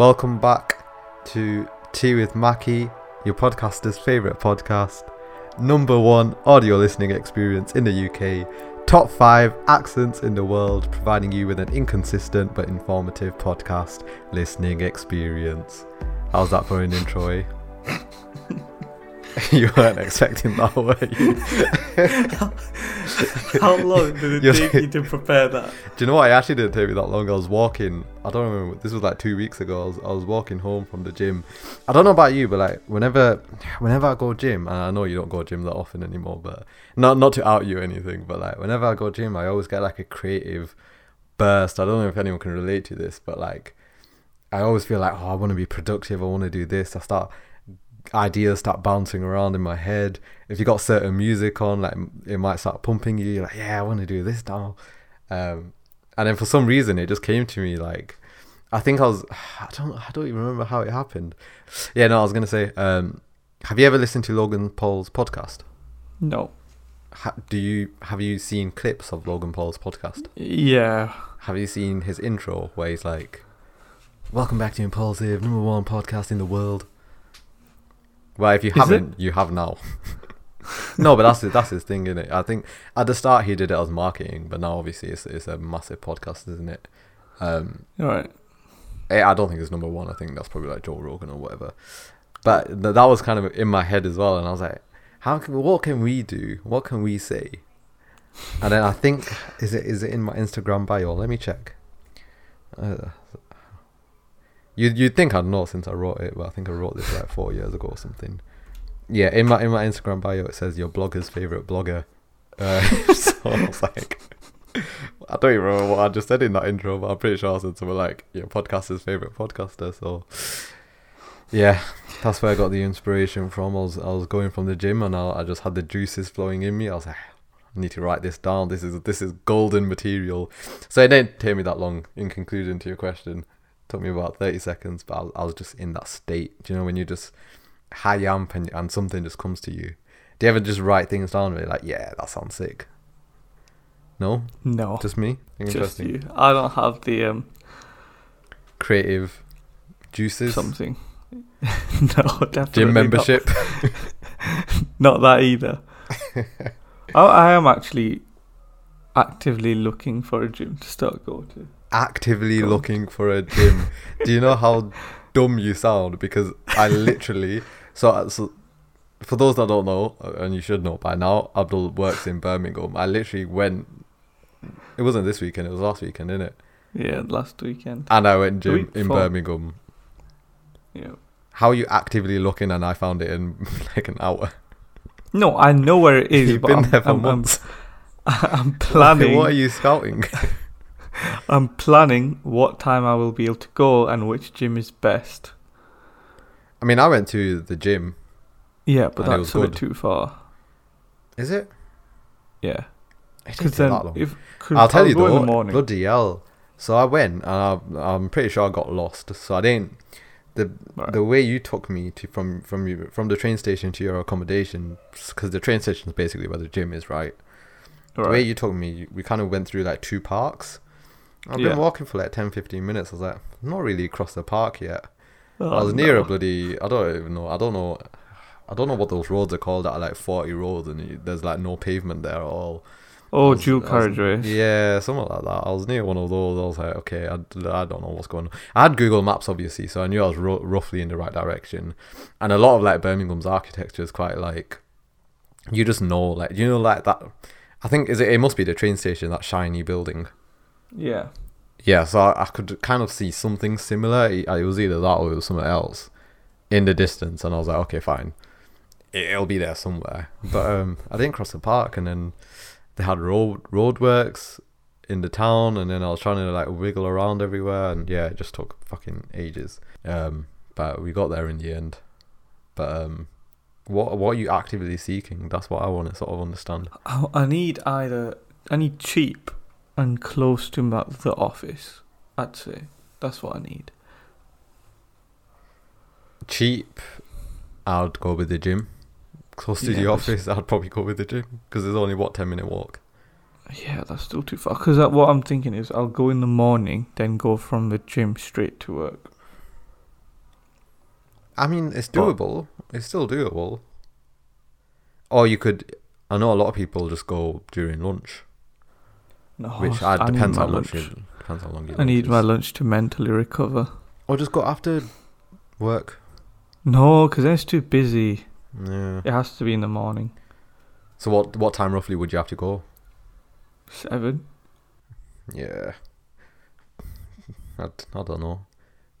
Welcome back to Tea with Mackie, your podcaster's favourite podcast. Number one audio listening experience in the UK. Top five accents in the world, providing you with an inconsistent but informative podcast listening experience. How's that for an intro? Eh? you weren't expecting that, were you? How long did it You're- take you to prepare that? Do you know what? It actually didn't take me that long. I was walking. I don't remember. This was like two weeks ago. I was, I was walking home from the gym. I don't know about you, but like whenever, whenever I go to gym, and I know you don't go to gym that often anymore, but not not to out you or anything, but like whenever I go to gym, I always get like a creative burst. I don't know if anyone can relate to this, but like I always feel like oh, I want to be productive. I want to do this. I start ideas start bouncing around in my head. If you got certain music on, like it might start pumping you. You're like, yeah, I want to do this now. Um, and then for some reason, it just came to me like, I think I was, I don't, I don't even remember how it happened. Yeah, no, I was gonna say, um, have you ever listened to Logan Paul's podcast? No. Ha- do you have you seen clips of Logan Paul's podcast? Yeah. Have you seen his intro where he's like, "Welcome back to Impulsive, number one podcast in the world." Well, if you Is haven't, you have now. no, but that's that's his thing, isn't it? I think at the start he did it as marketing, but now obviously it's it's a massive podcast, isn't it? Um, All right. eh, I don't think it's number one. I think that's probably like Joe Rogan or whatever. But th- that was kind of in my head as well, and I was like, "How can what can we do? What can we say?" And then I think is it is it in my Instagram bio? Let me check. Uh, you you'd think I'd know since I wrote it, but I think I wrote this like four years ago or something. Yeah, in my in my Instagram bio it says your blogger's favorite blogger. Uh, so I was like, I don't even remember what I just said in that intro, but I'm pretty sure I said something like your podcaster's favorite podcaster. So yeah, that's where I got the inspiration from. I was I was going from the gym and I, I just had the juices flowing in me. I was like, I need to write this down. This is this is golden material. So it didn't take me that long. In conclusion to your question, took me about thirty seconds, but I, was- I was just in that state. Do you know when you just high amp and, and something just comes to you? Do you ever just write things down and be like, yeah, that sounds sick? No, No. just me. Just you. I don't have the um Creative juices. something. no, definitely. Gym not. membership. Not, that either. I, I am actually actively looking for a gym to start going to. Actively looking for a gym. Do you know how dumb you sound? Because I literally so, so for those that don't know, and you should know by now, Abdul works in Birmingham. I literally went. It wasn't this weekend; it was last weekend, isn't it? Yeah, last weekend. And I went gym in before. Birmingham. Yeah. How are you actively looking? And I found it in like an hour. No, I know where it is, You've been I'm, there for I'm, I'm, months. I'm planning. What are you scouting? I'm planning what time I will be able to go and which gym is best. I mean, I went to the gym. Yeah, but And it was that's a bit good. too far. Is it? Yeah, It didn't take then that long. if cause I'll tell you go in though, the morning. bloody hell. So I went, and I, I'm pretty sure I got lost. So I didn't. The Right. the way you took me to from from you from the train station to your accommodation, because the train station is basically where the gym is, right? The way you took me, we kind of went through like two parks. I've Yeah. been walking for like 10, 15 minutes. I was like, I'm not really across the park yet. Oh, I was near no. a bloody. I don't even know. I don't know. I don't know what those roads are called. That are like forty roads, and you, there's like no pavement there at all. Oh, was- dual I was- carriageways. Yeah, something like that. I was near one of those. I was like, okay, I, I don't know what's going on. I had Google Maps, obviously, so I knew I was ro- roughly in the right direction. And a lot of like Birmingham's architecture is quite like, you just know, like, you know, like that. I think is it? It must be the train station, that shiny building. Yeah. Yeah, so I, I could kind of see something similar. It, it was either that or it was something else in the distance, and I was like, okay, fine, it, it'll be there somewhere. But um, I didn't cross the park, and then they had road roadworks in the town, and then I was trying to like wiggle around everywhere, and yeah, it just took fucking ages. Um, but we got there in the end. But um, what what are you actively seeking? That's what I want to sort of understand. I, I need either I need cheap and close to my, the office. I'd say that's what I need. cheap, I'd go with the gym. Close to Yeah, the office, I'd probably go with the gym because there's only what ten minute walk. Yeah, that's still too far. Because uh, what I'm thinking is I'll go in the morning, then go from the gym straight to work. I mean, it's But- doable. It's still doable. Or you could. I know a lot of people just go during lunch, No, which I uh, need depends my how lunch. much. You, depends how long you. I need my lunch to mentally recover. Or just go after work. No, because then it's too busy. Yeah. It has to be in the morning. So what what time roughly would you have to go? Seven. Yeah. I, I don't know.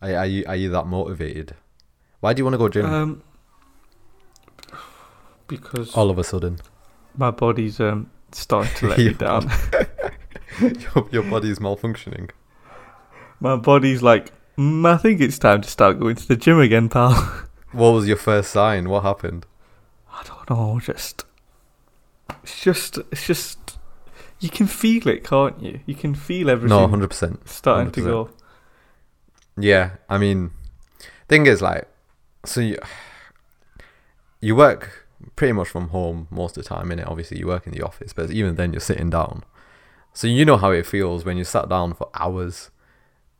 Are, are you are you that motivated? Why do you want to go gym Um, because all of a sudden? my body's um starting to let me down. your, your body's malfunctioning. my body's like, mm, I think it's time to start going to the gym again, pal. What was your first sign? What happened? I don't know, just it's just it's just you can feel it, can't you? You can feel everything No, hundred percent. starting to 100%. go. Yeah, I mean, thing is like, so you you work pretty much from home most of the time, innit? Obviously, you work in the office, but even then, you're sitting down. So you know how it feels when you sat down for hours,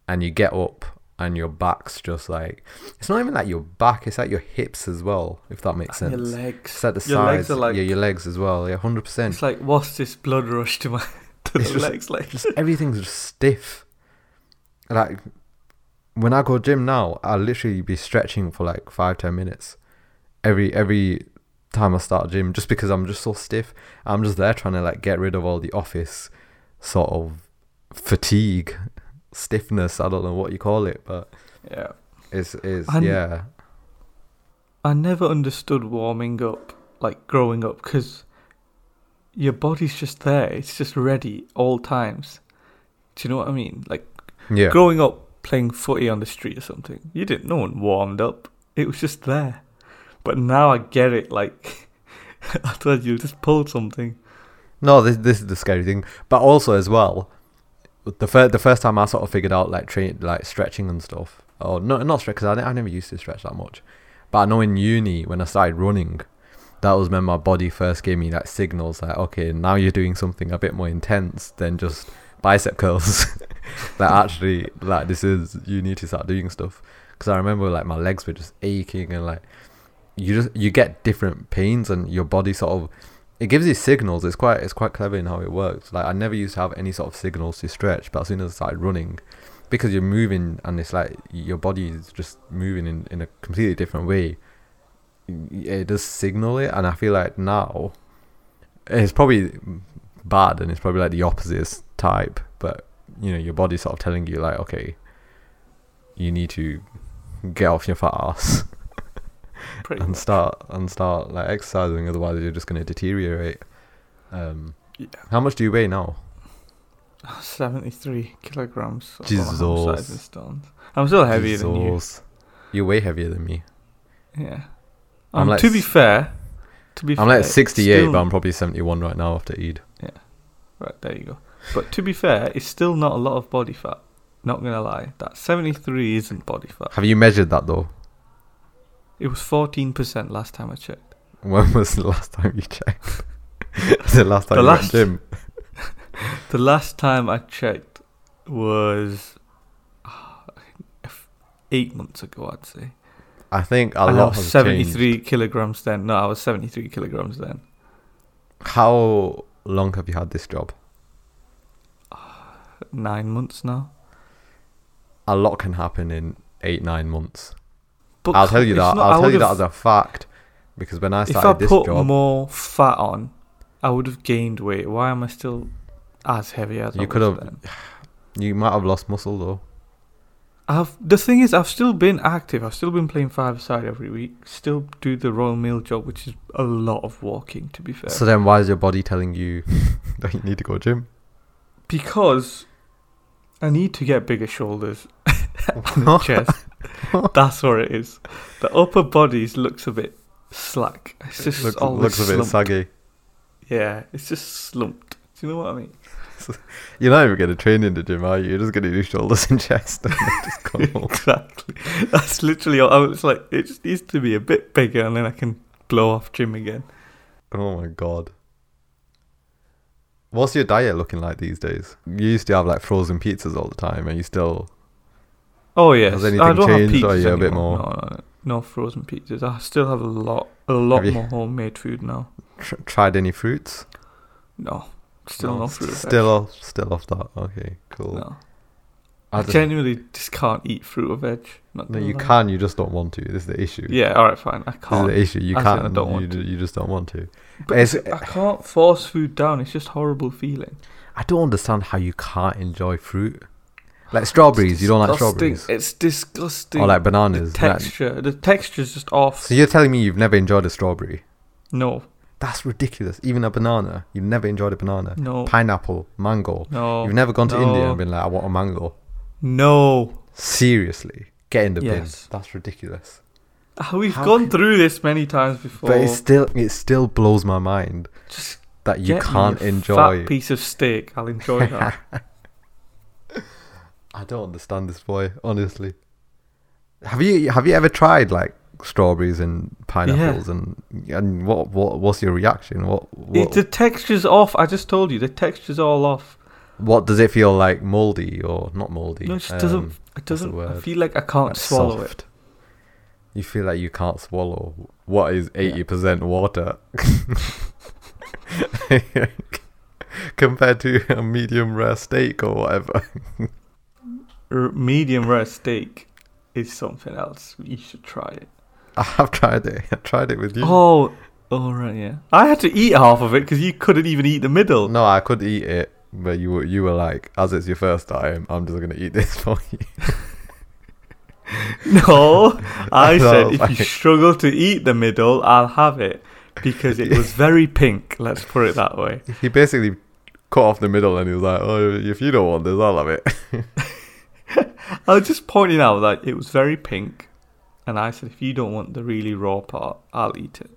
and you get up and your back's just like it's not even like your back; it's like your hips as well, if that makes And sense. your legs. It's like the Your sides, legs are like yeah, your legs as well, yeah, hundred percent. It's like what's this blood rush to my to It's the just- legs like just everything's just stiff. Like when I go gym now, I'll literally be stretching for like five ten minutes every every time I start gym, just because I'm just so stiff. I'm just there trying to like get rid of all the office sort of fatigue, stiffness. I don't know what you call it, but Yeah. it's it's And- yeah. I never understood warming up like growing up because your body's just there. It's just ready all times. Do you know what I mean? Like Yeah, growing up playing footy on the street or something, you didn't. No one warmed up. It was just there. But now I get it. Like I thought you just pulled something. No, this this is the scary thing. But also as well, the first the first time I sort of figured out like train like stretching and stuff. Oh no, not stretch because I, I never used to stretch that much. But I know in uni when I started running, that was when my body first gave me like signals like okay now you're doing something a bit more intense than just bicep curls. like actually like this is you need to start doing stuff. Because I remember like my legs were just aching and like you just you get different pains and your body sort of it gives you signals. It's quite it's quite clever in how it works. Like I never used to have any sort of signals to stretch, but as soon as I started running, because you're moving and it's like your body is just moving in, in a completely different way. It does signal it, and I feel like now it's probably bad and it's probably like the opposite type. But you know, your body's sort of telling you like, okay, you need to get off your fat ass Pretty and much. start and start like exercising otherwise you're just going to deteriorate um Yeah. how much do you weigh now 73 kilograms. I don't know how much that is in Jesus. stones. I'm still heavier than you. You're way heavier than me Yeah. I'm Um, like to be fair, to be i'm fair, like 68 still- but i'm probably 71 right now after eid Yeah. Right, there you go. But to be fair, it's still not a lot of body fat. Not gonna lie, that 73 isn't body fat. have you measured that though It was 14% last time I checked. when was the last time you checked it last time The you last- went gym The last time I checked was ah, eight months ago, I'd say. i think a and I lot was has 73 changed kilograms then. No, I was 73 kilograms then. how long have you had this job Nine months now. a lot can happen in eight nine months But i'll tell you that not- i'll tell you that as a fact because when i started this job, If I put more fat on, I would have gained weight. Why am I still as heavy as You could have- then? you might have lost muscle though I've the thing is, I've still been active. I've still been playing five side every week. Still do the Royal Mail job, which is a lot of walking. To be fair, So then, why is your body telling you that you need to go to gym? because I need to get bigger shoulders chest. That's what it is. The upper bodies looks a bit slack. It's just looks, always looks a bit saggy. Yeah, it's just slumped. Do you know what I mean? You're not even going to train in the gym, are you? You're just going to do shoulders and chest and just go home. exactly. That's literally. all oh, I was like, it just needs to be a bit bigger, and then I can blow off gym again. Oh my god. What's your diet looking like these days? You used to have like frozen pizzas all the time, and you still Oh yes, Has I anything don't changed, have or pizzas oh, are you a bit more- No, no, frozen pizzas. I still have a lot, a lot more homemade food now. Tr- tried any fruits? No, still no, fruit. Still off, still off that. Okay, cool. no. I I genuinely just can't eat fruit or veg. Not no, you lie. can. You just don't want to. This is the issue. Yeah, all right, fine. I can't. This is can't. the issue. You I said I can't. don't you, want ju- you just don't want to. But it's- I can't force food down. It's just horrible feeling. I don't understand how you can't enjoy fruit. Like strawberries, you don't like strawberries, It's disgusting. or like the bananas. Like- texture. The texture's just off. so you're telling me you've never enjoyed a strawberry? No, That's ridiculous. Even a banana, you've never enjoyed a banana. no, Pineapple, mango. no, You've never gone to India and been like, I want a mango. no. Seriously, get in the Yes. bin. That's ridiculous. Ah, We've How gone can- through this many times before. But it still, it still blows my mind just that you can't enjoy. fat piece of steak. I'll enjoy that. I don't understand this boy, honestly. Have you have you ever tried like strawberries and pineapples and and what what what's your reaction? What what, the texture's off. I just told you the texture's all off. what does it feel like? Moldy or not moldy? No, it just Um, doesn't. It doesn't. I feel like I can't swallow it. You feel like you can't swallow what is Yeah. eighty percent water. Compared to a medium rare steak or whatever. R- medium rare steak is something else. You should try it. I have tried it. I tried it with you. Oh, oh right, yeah. I had to eat half of it because you couldn't even eat the middle. No, I could eat it, but you were you were like, as it's your first time, I'm just gonna eat this for you. No, I said if like- you struggle to eat the middle, I'll have it because it was very pink. Let's put it that way. He basically cut off the middle, and he was like, "Oh, if you don't want this, I'll have it." I was just pointing out that it was very pink, and I said if you don't want the really raw part, I'll eat it.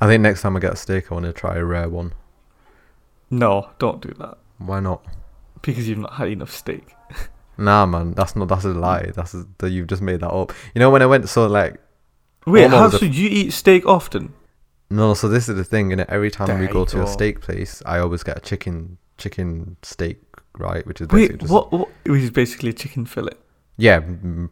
I think next time I get a steak, I want to try a rare one. No, don't do that Why not? because you've not had enough steak. Nah, man, that's not that's a lie. That's a, that you've just made that up. You know when I went, so like, Wait, how Almost a- so? You eat steak often? no, so this is the thing, and every time we There go you to a steak place, I always get a chicken chicken steak, right? Which is basically Wait, just what? What? It was basically a chicken fillet. Yeah,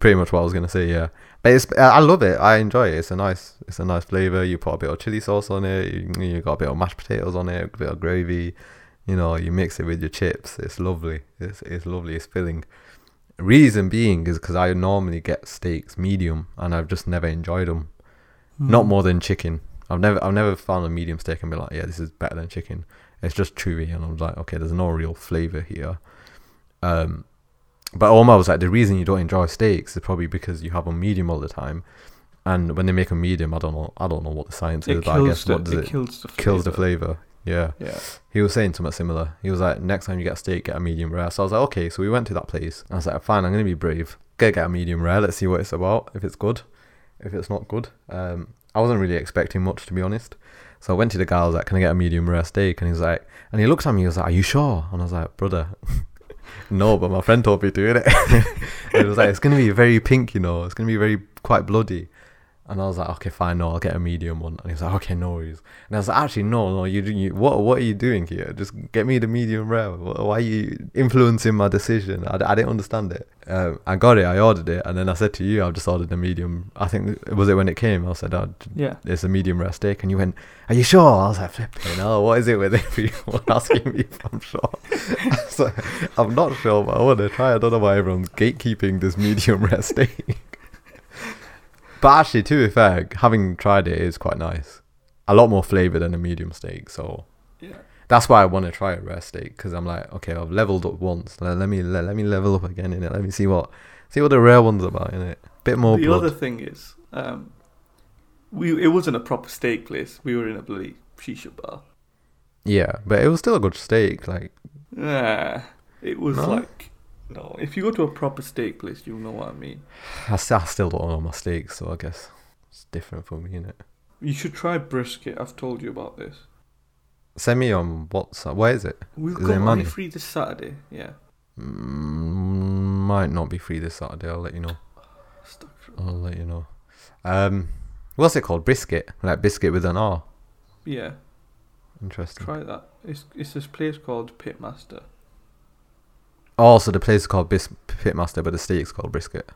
pretty much what I was gonna say. Yeah, but it's I I love it. I enjoy it. It's a nice, it's a nice flavor. You put a bit of chili sauce on it. You, you got a bit of mashed potatoes on it, a bit of gravy. You know, you mix it with your chips. It's lovely. It's it's lovely. It's filling. Reason being is because I normally get steaks medium, and I've just never enjoyed them. Not Hmm. more than chicken. I've never I've never found a medium steak and be like, yeah, this is better than chicken. It's just chewy, and I'm like, okay, there's no real flavor here. Um, but Omar was like, the reason you don't enjoy steaks is probably because you have them medium all the time, and when they make them medium, I don't know, I don't know what the science It is, but I guess the. what does It it, kills the. kills the flavour. Yeah, Yeah. he was saying something similar. He was like, next time you get a steak, get a medium rare. So I was like, okay. So we went to that place. I was like, fine, I'm gonna be brave. Gonna get a medium rare. Let's see what it's about. If it's good, if it's not good. Um, I wasn't really expecting much to be honest. So I went to the guy. I was like, can I get a medium rare steak? And he's like, and he looked at me. He was like, are you sure? And I was like, brother. no, but my friend told me to, innit? and he was like, it's gonna be very pink, you know. It's gonna be very quite bloody. And I was like, okay, fine, no, I'll get a medium one. And he was like, okay, no worries. And I was like, actually, no, no, you, you what, what are you doing here? Just get me the medium rare. Why are you influencing my decision? I, I didn't understand it. Um, I got it, I ordered it, and then I said to you, I've just ordered a medium. I think was it when it came. I said, oh, Yeah. it's a medium rare steak, and you went, "Are you sure?" I was like, "Flipping hell, what is it with everyone asking me if I'm sure?" I was like, "I'm not sure, but I want to try. I don't know why everyone's gatekeeping this medium rare steak." but actually, to be fair, having tried it, it is quite nice. A lot more flavor than a medium steak, so Yeah. that's why I want to try a rare steak because I'm like, okay, I've leveled up once. Let, let me let, let me level up again in it. Let me see what see what the rare one's are about in it. Bit more the blood. other thing is, um, we it wasn't a proper steak place. We were in a bloody shisha bar. Yeah, but it was still a good steak. Like, yeah, it was No? like no. If you go to a proper steak place, you'll know what I mean. I still, I still don't know my steaks, so I guess it's different for me, innit? You should try brisket. I've told you about this. Send me on WhatsApp. Where is it? We've Is got money free this Saturday. Yeah, Mm, might not be free this Saturday. I'll let you know. I'll let you know. Um, what's it called? Brisket, like biscuit with an R. yeah. Interesting. Try that. It's it's this place called Pitmaster. Oh, so the place is called Bis- Pitmaster, but the steak's called brisket.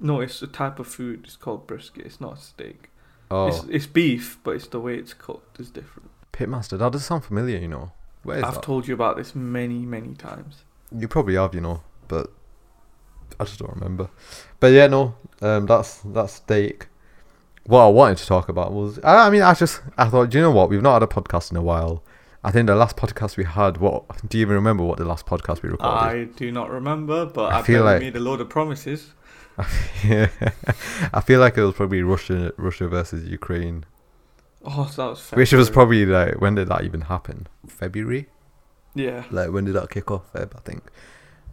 No, it's a type of food. It's called brisket. It's not a steak. Oh, It's, it's beef, but it's the way it's cooked is different. Pitmaster. That does sound familiar, you know. Where is I've that? told you about this many, many times. you probably have, you know, but I just don't remember. But yeah, no, um, that's that's steak. What I wanted to talk about was, I, I mean, I just I thought, do you know what? We've not had a podcast in a while. I think the last podcast we had, what do you even remember? What the last podcast we recorded? I do not remember, but I I, feel like- we made a load of promises. yeah, I feel like it was probably Russia, Russia versus Ukraine, Oh, so that was which was probably like when did that even happen? February? yeah. Like when did that kick off? Feb, I think.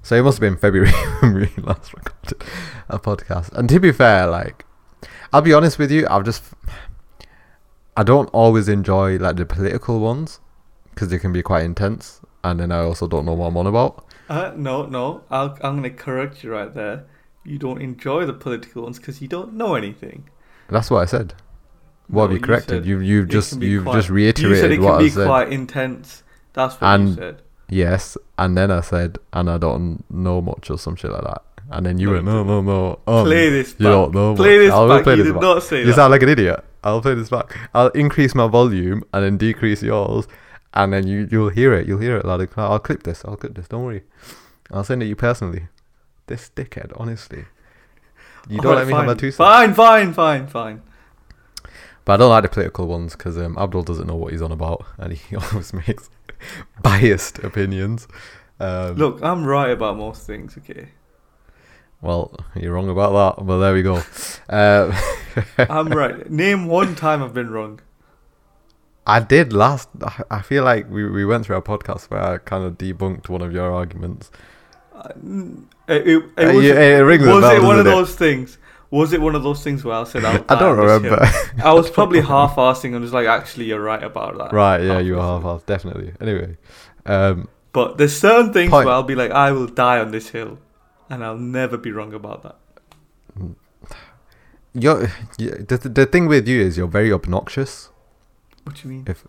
So it must have been February when we last recorded a podcast. And to be fair, like I'll be honest with you, I've just I don't always enjoy like the political ones because they can be quite intense, and then I also don't know what I'm on about. Uh, no, no. I'll, I'm going to correct you right there. You don't enjoy the political ones because you don't know anything. That's what I said. What No, have you you corrected? You you've just you've quite- just You reiterated said it what can I be said. quite intense. That's what you And- said. Yes, and then I said, and I don't know much or some shit like that. And then you No, went, no, no, no. Um, play this back. you don't know play much. this I'll back. play you this did back. not say You that. sound like an idiot. I'll play this back. I'll increase my volume and then decrease yours, and then you you'll hear it. You'll hear it loud and clear. I'll clip this. I'll clip this. Don't worry. I'll send it to you personally. This dickhead, honestly. You don't Alright, let me have fine. my two cents. Fine, fine, fine, fine. But I don't like the political ones because um, Abdul doesn't know what he's on about, and he always makes biased opinions. Um, Look, I'm right about most things, okay? Well, you're wrong about that, but there we go. Uh, I'm right. Name one time I've been wrong. I did last. I- feel like we, we went through a podcast where I kind of debunked one of your arguments. Uh, It, it, it Uh, was, yeah, it rings was bell, it one of it? those things? Was it one of those things where I said I'll I don't on remember. I was probably half-assing and was like, actually, you're right about that. right? Yeah, you were Half-assing. half half definitely. Anyway, um, But there's certain things Point. where I'll be like, I will die on this hill, and I'll never be wrong about that. you're, you the the thing with you is you're very obnoxious. What do you mean? If,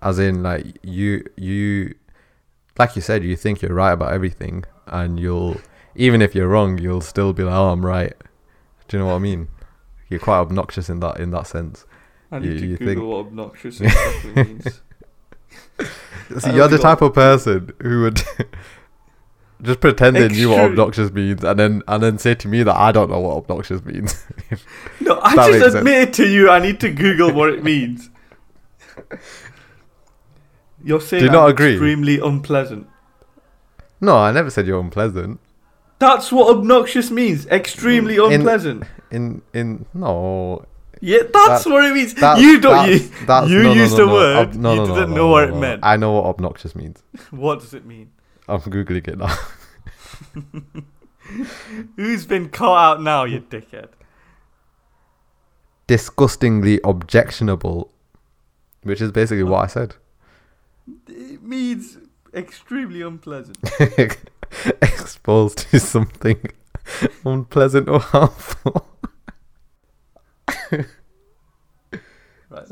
As in, like you you, like you said, you think you're right about everything, and you'll even if you're wrong, you'll still be like, "Oh, I'm right." Do you know what I mean? You're quite obnoxious in that in that sense. I need you- to you Google think- what obnoxious exactly means. See, you're the type of person who would just pretend they knew what obnoxious means, and then and then say to me that I don't know what obnoxious means. No, I just admitted to you I need to Google what it means. You're saying Do you not I'm agree? extremely unpleasant. no, I never said you're unpleasant. That's what obnoxious means. Extremely In- unpleasant. In in no, Yeah, that's that- what it means. that's, you don't. That's, You, that's, you no, no, used no, the no, word. ob- no, you no, no, didn't no, know no, what no. it meant. I know what obnoxious means. What does it mean? I'm googling it now. Who's been caught out now, you dickhead? Disgustingly objectionable, which is basically what I said. It means extremely unpleasant. Exposed to something unpleasant or harmful. Right.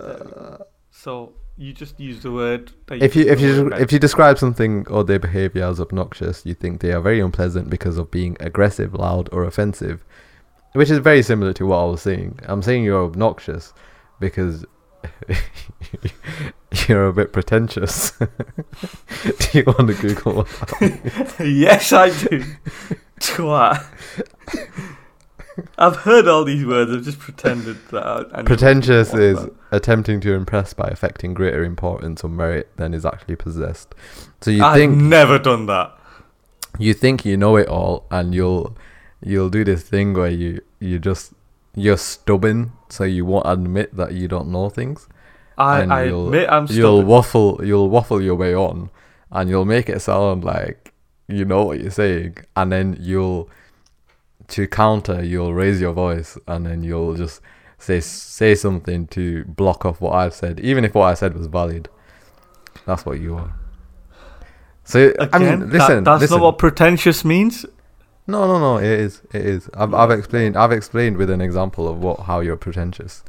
So you just use the word. If you if what it you if you describe something or their behavior as obnoxious, you think they are very unpleasant because of being aggressive, loud, or offensive, which is very similar to what I was saying. I'm saying you're obnoxious because you're a bit pretentious. do you want to Google? Yes, I do. Twat. I've heard all these words. I've just pretended that. I, pretentious is that- attempting to impress by affecting greater importance or merit than is actually possessed. So you I've think never done that. you think you know it all and you'll you'll do this thing where you you just you're stubborn so you won't admit that you don't know things I, And I you'll- admit I'm you'll waffle you'll waffle your way on and you'll make it sound like you know what you're saying and then you'll to counter you'll raise your voice and then you'll just say say something to block off what I've said even if what I said was valid that's what you are so I Again, mean that- listen that's listen. not what pretentious means. No, no, no. It is. It is. I've, I've explained. I've explained with an example of what how you're pretentious.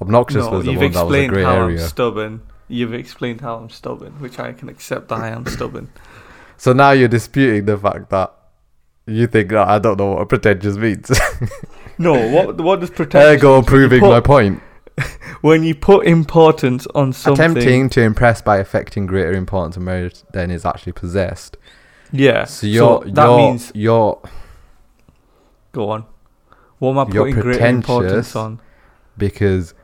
Obnoxious no, was the you've one that was a explained grey how area. I'm stubborn. You've explained how I'm stubborn, which I can accept that I am stubborn. so now you're disputing the fact that you think that I don't know what pretentious means. No, what what does pretentious? There go mean? proving put- my point. When you put importance on something, Attempting to impress by affecting greater importance and merit than is actually possessed. Yeah. So you're that you're means you're go on. What am I putting greater importance on? because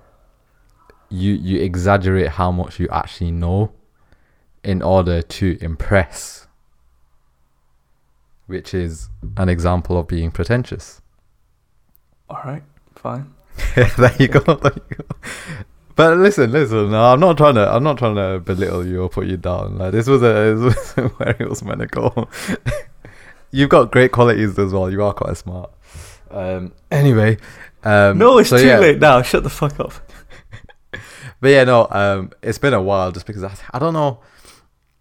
you you exaggerate how much you actually know in order to impress which is an example of being pretentious All right, fine. there you go there you go but listen listen no, i'm not trying to i'm not trying to belittle you or put you down like this was a this was where it was meant to go you've got great qualities as well you are quite smart um anyway um no, it's so too yeah. late now. Shut the fuck up. But yeah, no, um, it's been a while just because I, I don't know.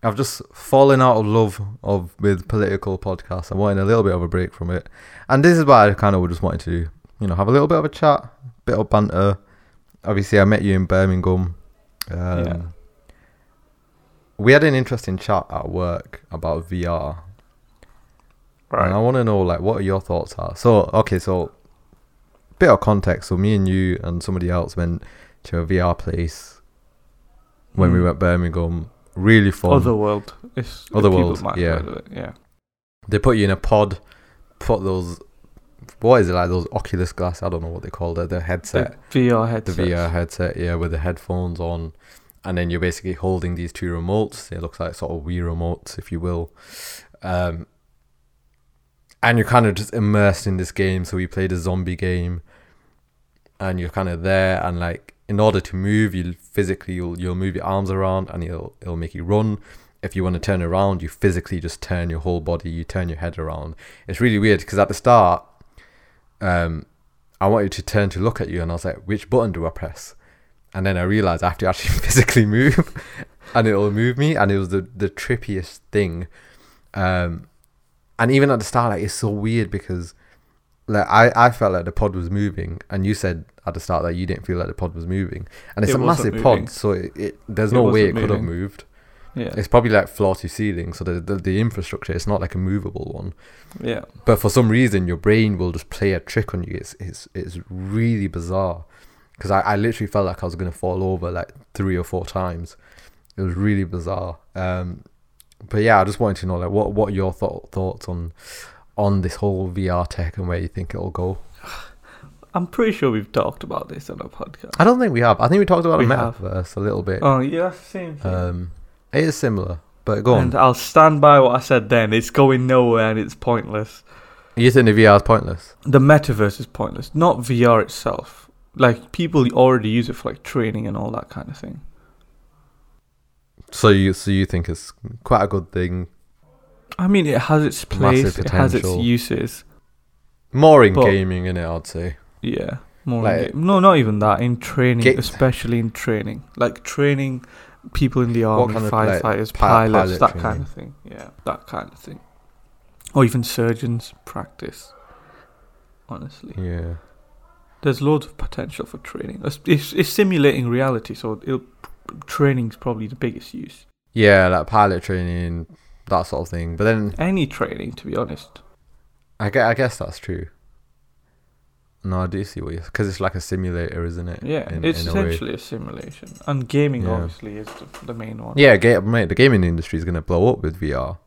I've just fallen out of love of with political podcasts. I'm wanting a little bit of a break from it, and this is why I kind of just wanted to, you know, have a little bit of a chat, bit of banter. Obviously, I met you in Birmingham. Um, Yeah. We had an interesting chat at work about VR, and I want to know like what your thoughts are. So, okay, so bit of context. So, me and you and somebody else went to a VR place when we Mm. went Birmingham. Really fun. Otherworld. It's Otherworld, people might have yeah. it, Yeah. they put you in a pod, put those. What is it like? Those Oculus glass? I don't know what they call it. The headset, The VR the headset. VR headset, yeah, with the headphones on, and then you're basically holding these two remotes. It looks like sort of Wii remotes, if you will. Um, and you're kind of just immersed in this game. So we played a zombie game, and you're kind of there, and like in order to move, you physically you'll you'll move your arms around, and it'll it'll make you run. If you want to turn around, you physically just turn your whole body, you turn your head around. It's really weird because at the start, um, I wanted to turn to look at you, and I was like, which button do I press? And then I realized I have to actually physically move, and it'll move me, and it was the the trippiest thing. Um, and even at the start, like it's so weird because, like I I felt like the pod was moving, and you said at the start that you didn't feel like the pod was moving, and it's It a massive moving. pod, so it, it there's It no way it could have moved. Yeah. It's probably like floor to ceiling, so the, the the infrastructure it's not like a movable one. Yeah. But for some reason, your brain will just play a trick on you. It's it's it's really bizarre. Because I, I literally felt like I was gonna fall over like three or four times. It was really bizarre. Um, but yeah, I just wanted to know like what what are your thought thoughts on on this whole VR tech and where you think it'll go. I'm pretty sure we've talked about this on a podcast. I don't think we have. I think we talked about We the have. metaverse a little bit. Oh, yeah, same thing. Um, it is similar, but go on. and I'll stand by what I said then. It's going nowhere and it's pointless. you think the VR is pointless? The metaverse is pointless, not VR itself. Like people already use it for like training and all that kind of thing. So you so you think it's quite a good thing? I mean, it has its place, it has its uses. More in gaming, in it, I'd say. Yeah, more Like- in ga- no, not even that. In training, Ga- especially in training, like training people in the army, kind of, firefighters, pi- pilots, pilot that training? kind of thing. Yeah, that kind of thing. Or even surgeons practice. Honestly, Yeah. there's loads of potential for training. It's, it's, it's simulating reality, so it'll, training's probably the biggest use. Yeah, like pilot training, that sort of thing. But then Any training, to be honest. I guess, I guess that's true. No, I do see what you because it's like a simulator, isn't it? Yeah, In- it's in a essentially a simulation, and gaming Yeah. obviously is the, the main one. Yeah, ga- mate, the gaming industry is going to blow up with VR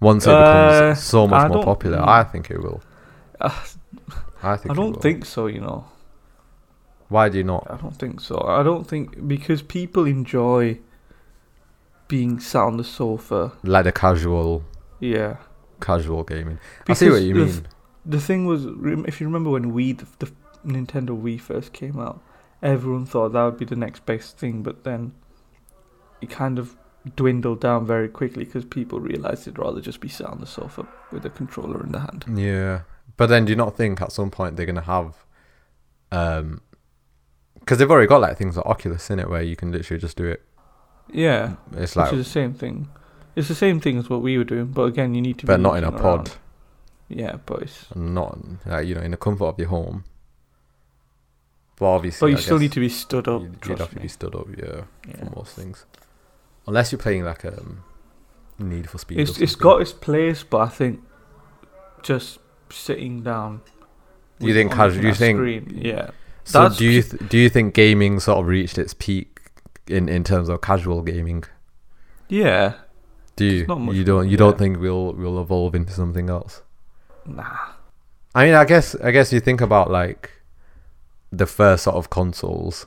once it Uh, becomes so much I more popular. I think it will. Uh, I think. I don't think so. You know. Why do you not? I don't think so. I don't think because people enjoy being sat on the sofa. Like the casual, Yeah. casual gaming. I see what Because you mean. The thing was, if you remember when Wii, the, the Nintendo Wii first came out, everyone thought that would be the next best thing, but then it kind of dwindled down very quickly because people realized they'd rather just be sat on the sofa with a controller in the hand. Yeah, but then do you not think at some point they're gonna have, um, because they've already got like things like Oculus in it where you can literally just do it. Yeah, It's which like, is the same thing. It's the same thing as what we were doing, but again, you need to. but not in a looking pod, around. Yeah, but it's, not like you know in the comfort of your home. But obviously, but you I still need to be stood up. You'd, have to be stood up, yeah, Yeah. for most things. Unless you're playing like um, Need for Speed. It's it's got its place, but I think just sitting down Do you think casual? Do you think? Screen. Yeah. So That's do you th- do you think gaming sort of reached its peak in in terms of casual gaming? Yeah. Do you? Not much you don't you more, don't think we'll we'll evolve into something else? Nah. I mean, I guess I guess you think about like the first sort of consoles,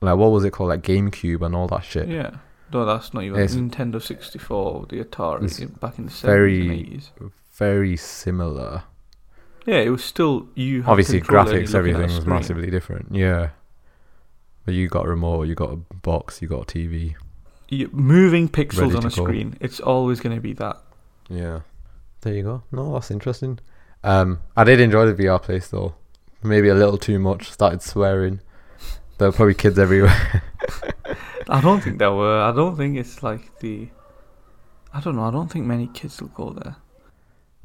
like what was it called, like GameCube and all that shit. Yeah. No, that's not even It's- Nintendo 64, the Atari back in the 70s very- and 80s. Very similar. Yeah, it was still you. had Obviously, control and you're graphics, looking at a everything was massively different. Yeah. But you got a remote, you got a box, you got a TV. You, moving pixels on a go. screen. It's always going to be that. Yeah. There you go. No, that's interesting. Um, I did enjoy the VR place though. Maybe a little too much. Started swearing. There were probably kids everywhere. I don't think there were. I don't think it's like the. I don't know. I don't think many kids will go there.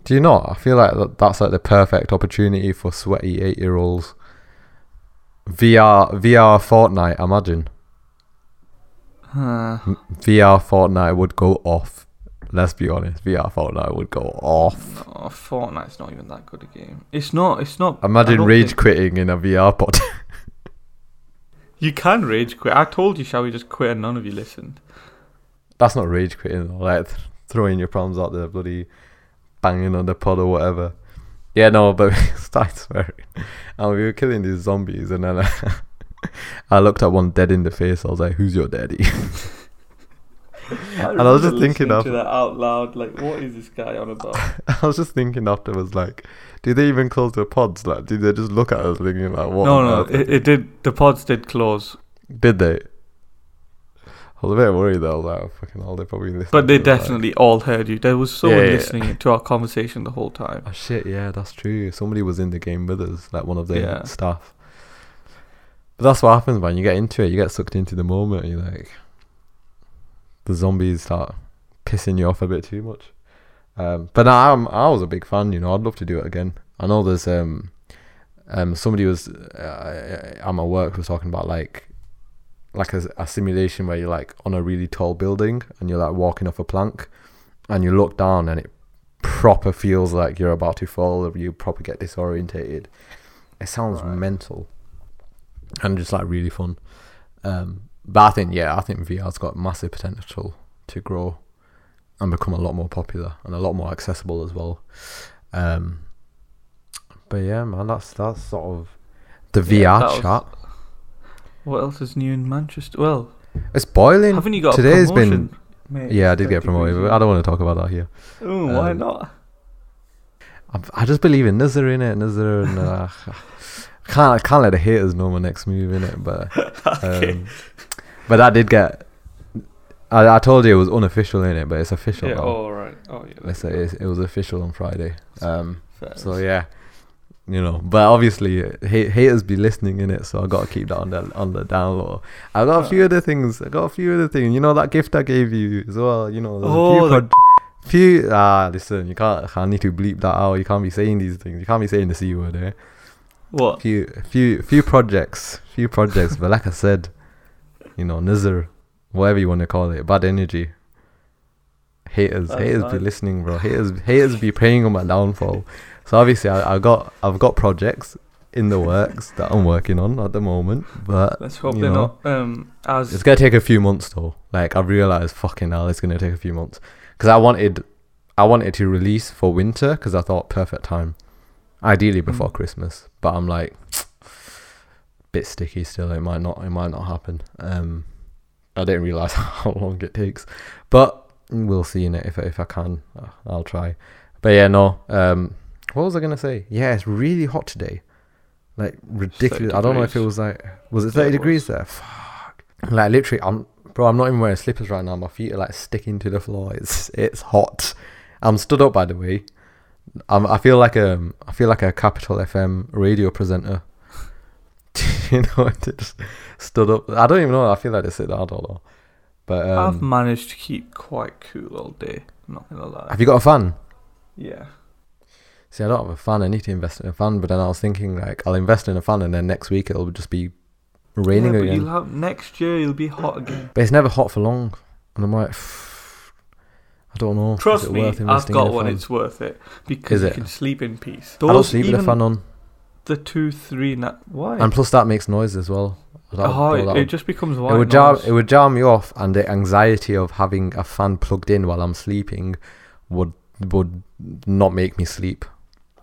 Do you not? I feel like that's like the perfect opportunity for sweaty eight-year-olds. VR, VR Fortnite. I imagine Uh, VR Fortnite would go off. Let's be honest. VR Fortnite would go off. no, Fortnite's not even that good a game. It's not. It's not. Imagine rage think- quitting in a VR pod. You can rage quit. I told you, shall we just quit? And none of you listened. That's not rage quitting. Like th- throwing your problems out there, bloody banging on the pod or whatever. Yeah, no, but we started swearing, and we were killing these zombies, and then uh, I looked at one dead in the face. I was like, "Who's your daddy?" I And I was just thinking listening of- to that out loud. Like, what is this guy on about? I was just thinking afterwards, like, do they even close their pods? Like, do they just look at us thinking like, "What?" no, on no, it, it did. The pods did close, did they? I was a bit worried though. Like, oh, fucking hell, they probably listened. but they to it, like- definitely all heard you. There was someone Yeah, yeah. listening to our conversation the whole time. Oh shit! Yeah, that's true. Somebody was in the game with us, like one of the Yeah. staff. But that's what happens, man. You get into it, you get sucked into the moment. And you're like, the zombies start pissing you off a bit too much. Um, but nah, I'm I was a big fan. You know, I'd love to do it again. I know there's um um somebody was uh, at my work was talking about like like a, a simulation where you're like on a really tall building and you're like walking off a plank and you look down and it proper feels like you're about to fall or you proper get disorientated. It sounds Right. mental and just like really fun. Um, but I think yeah, I think VR's got massive potential to grow and become a lot more popular and a lot more accessible as well. Um, but yeah, man, that's that's sort of the Yeah, VR that was- chat. What else is new in Manchester? Well, It's boiling. haven't you got Today's been- Mate, Yeah, I did get promoted. But I don't want to talk about that here. Ooh, why Um, not? I, I just believe in nazar in it, nazar, and uh, I can't I can't let the haters know my next move in it. But okay. But that did get. I, I told you it was unofficial in it, but it's official yeah. now. Oh right. Oh yeah. Let's say it's, it was official on Friday. Um, fair. so yeah, you know. But obviously, uh, ha- haters be listening in it, so I got to keep that on the on the down low. I got a few other things. I got a few other things. You know that gift I gave you as well. You know, Oh, a few, the- few. Ah, listen, you can't. I need to bleep that out. You can't be saying these things. You can't be saying the c word. Eh? What? Few, few, few projects. Few projects. but like I said, you know, nazar, whatever you want to call it, bad energy. Haters, That's haters be listening, bro. Haters, haters be praying on my downfall. So obviously, I, I got, I've got projects in the works that I'm working on at the moment, but Let's hope you they're know, not um as it's gonna take a few months though. Like I've realized, fucking hell, it's gonna take a few months because I wanted, I wanted to release for winter because I thought perfect time, ideally before Mm. Christmas. But I'm like, bit sticky still. It might not, it might not happen. Um, I didn't realize how long it takes, but we'll see in it if if I can. uh, I'll try. But yeah, no. Um, what was I gonna say? Yeah, it's really hot today. Like ridiculous. I don't know if it was like was it Yeah, thirty it degrees there? Fuck. Like literally, I'm bro. I'm not even wearing slippers right now. My feet are like sticking to the floor. It's it's hot. I'm stood up by the way. I'm, I feel like a I feel like a Capital FM radio presenter. you know, it just stood up. I don't even know. I feel like I sit down. I don't know. But I've um, managed to keep quite cool all day. I'm not gonna lie. have you got a fan? Yeah. See, I don't have a fan. I need to invest in a fan. But then I was thinking, like, I'll invest in a fan, and then next week it'll just be raining yeah, but again. you'll have next year. You'll be hot again. But it's never hot for long, and I'm like, I don't know. Is Trust it me, worth I've got a one. fan? It's worth it because Is you it? can sleep in peace. I don't Those sleep with a fan on. The two three na- why? and plus that makes noise as well. That would- oh, it, it just becomes it would jar it would jar me off, and the anxiety of having a fan plugged in while I'm sleeping would would not make me sleep.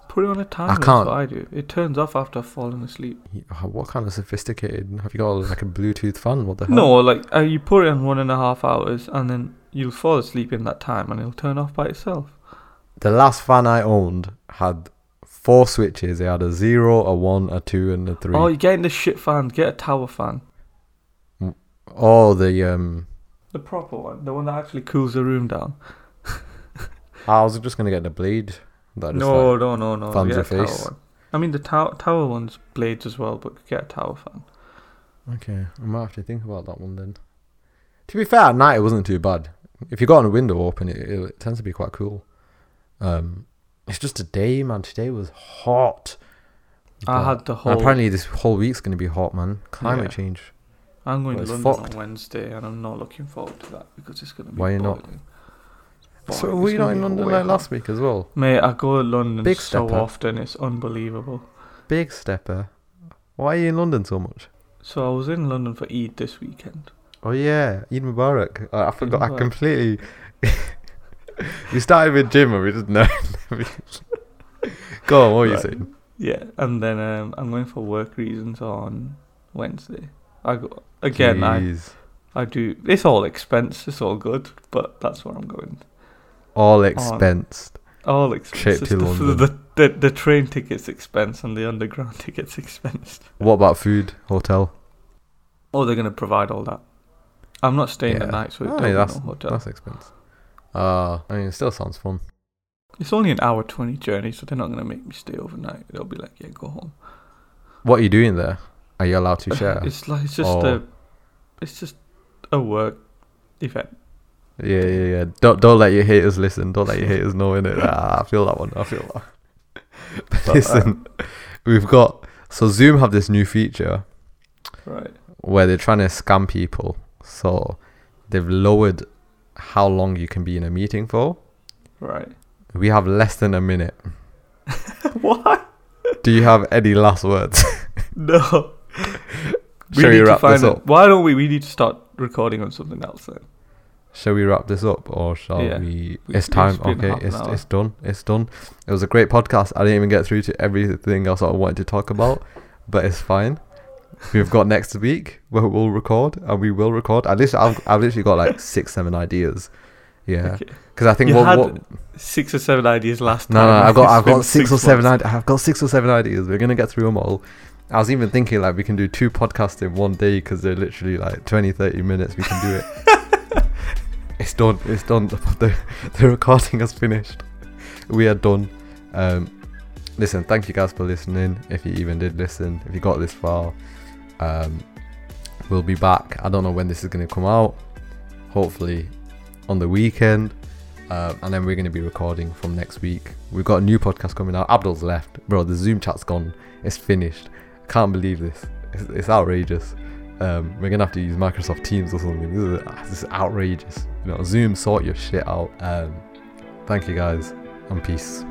Put it on a timer. I can't- I do. It turns off after I've fallen asleep. What kind of sophisticated? Have you got like a Bluetooth fan? What the hell? No, like uh, you put it on one and a half hours, and then you'll fall asleep in that time, and it'll turn off by itself. The last fan I owned had four switches. They had a zero, a one, a two, and a three. Oh, you're getting the shit fan. Get a tower fan. Oh, the um. The proper one, the one that actually cools the room down. I was just gonna get the blade. That just No, like, no, no, no. fans Get a tower one. I mean, the tower tower one's blades as well, but get a tower fan. Okay, I might have to think about that one then. To be fair, at night it wasn't too bad. If you got a window open, it, it tends to be quite cool. Um, it's just today, man. Today was hot. I had the whole. apparently this whole week's gonna be hot, man. Climate Yeah. change. I'm going Well, to London fucked. on Wednesday, and I'm not looking forward to that because it's going to be. Why you not? So were you not in London like last week as well? Mate, I go to London Big so stepper. often, it's unbelievable. Big stepper. Why are you in London so much? So I was in London for Eid this weekend. Oh yeah, Eid Mubarak. I, I forgot. I completely. we started with Jim and we just know. Go on, what are you saying? Yeah, and then um, I'm going for work reasons on Wednesday. I go again. I Jeez. I do. It's all expense. It's all good, but that's where I'm going. all expensed. All expense. The, The, the the train tickets expense and the underground tickets expense. What about food, hotel? Oh, they're gonna provide all that. I'm not staying the night, so it don't yeah, that's no hotel. that's expensive. Uh, I mean, it still sounds fun. It's only an hour twenty journey, so they're not gonna make me stay overnight. They'll be like, yeah, go home. What are you doing there? Are you allowed to share? It's like it's just Oh. a, it's just a work event. yeah, yeah, yeah. Don't don't let your haters listen. Don't let your haters know in it. Ah, I feel that one. I feel that. But But, listen, we've got so Zoom have this new feature right. where they're trying to scam people. So they've lowered how long you can be in a meeting for. Right. We have less than a minute. what? Do you have any last words? No. Shall we need to wrap this up? it. Why don't we? We need to start recording on something else then. Shall we wrap this up or shall Yeah. we? We- It's time. Okay, it's it's done. It's done. It was a great podcast. I didn't even get through to everything else I wanted to talk about, but it's fine. We've got next week where we'll record and we will record. At least I've I've literally got like six seven ideas. Yeah, Okay. because I think You what, had what Six or seven ideas last No, time. no, I've got, I've got six, or seven. months. Ide- I've got six or seven ideas. We're gonna get through them all. I was even thinking like we can do two podcasts in one day because they're literally like 20, 30 minutes. We can do it. it's done. It's done. The, the recording has finished. We are done. Um, listen, thank you guys for listening. If you even did listen, if you got this far, um, we'll be back. I don't know when this is gonna come out. Hopefully, on the weekend. Uh, and then we're going to be recording from next week. We've got a new podcast coming out. Abdul's left. Bro, the Zoom chat's gone. It's finished. I can't believe this. It's, it's outrageous. Um, we're going to have to use Microsoft Teams or something. This is, this is outrageous. You know, Zoom, sort your shit out. Um, thank you guys, and peace.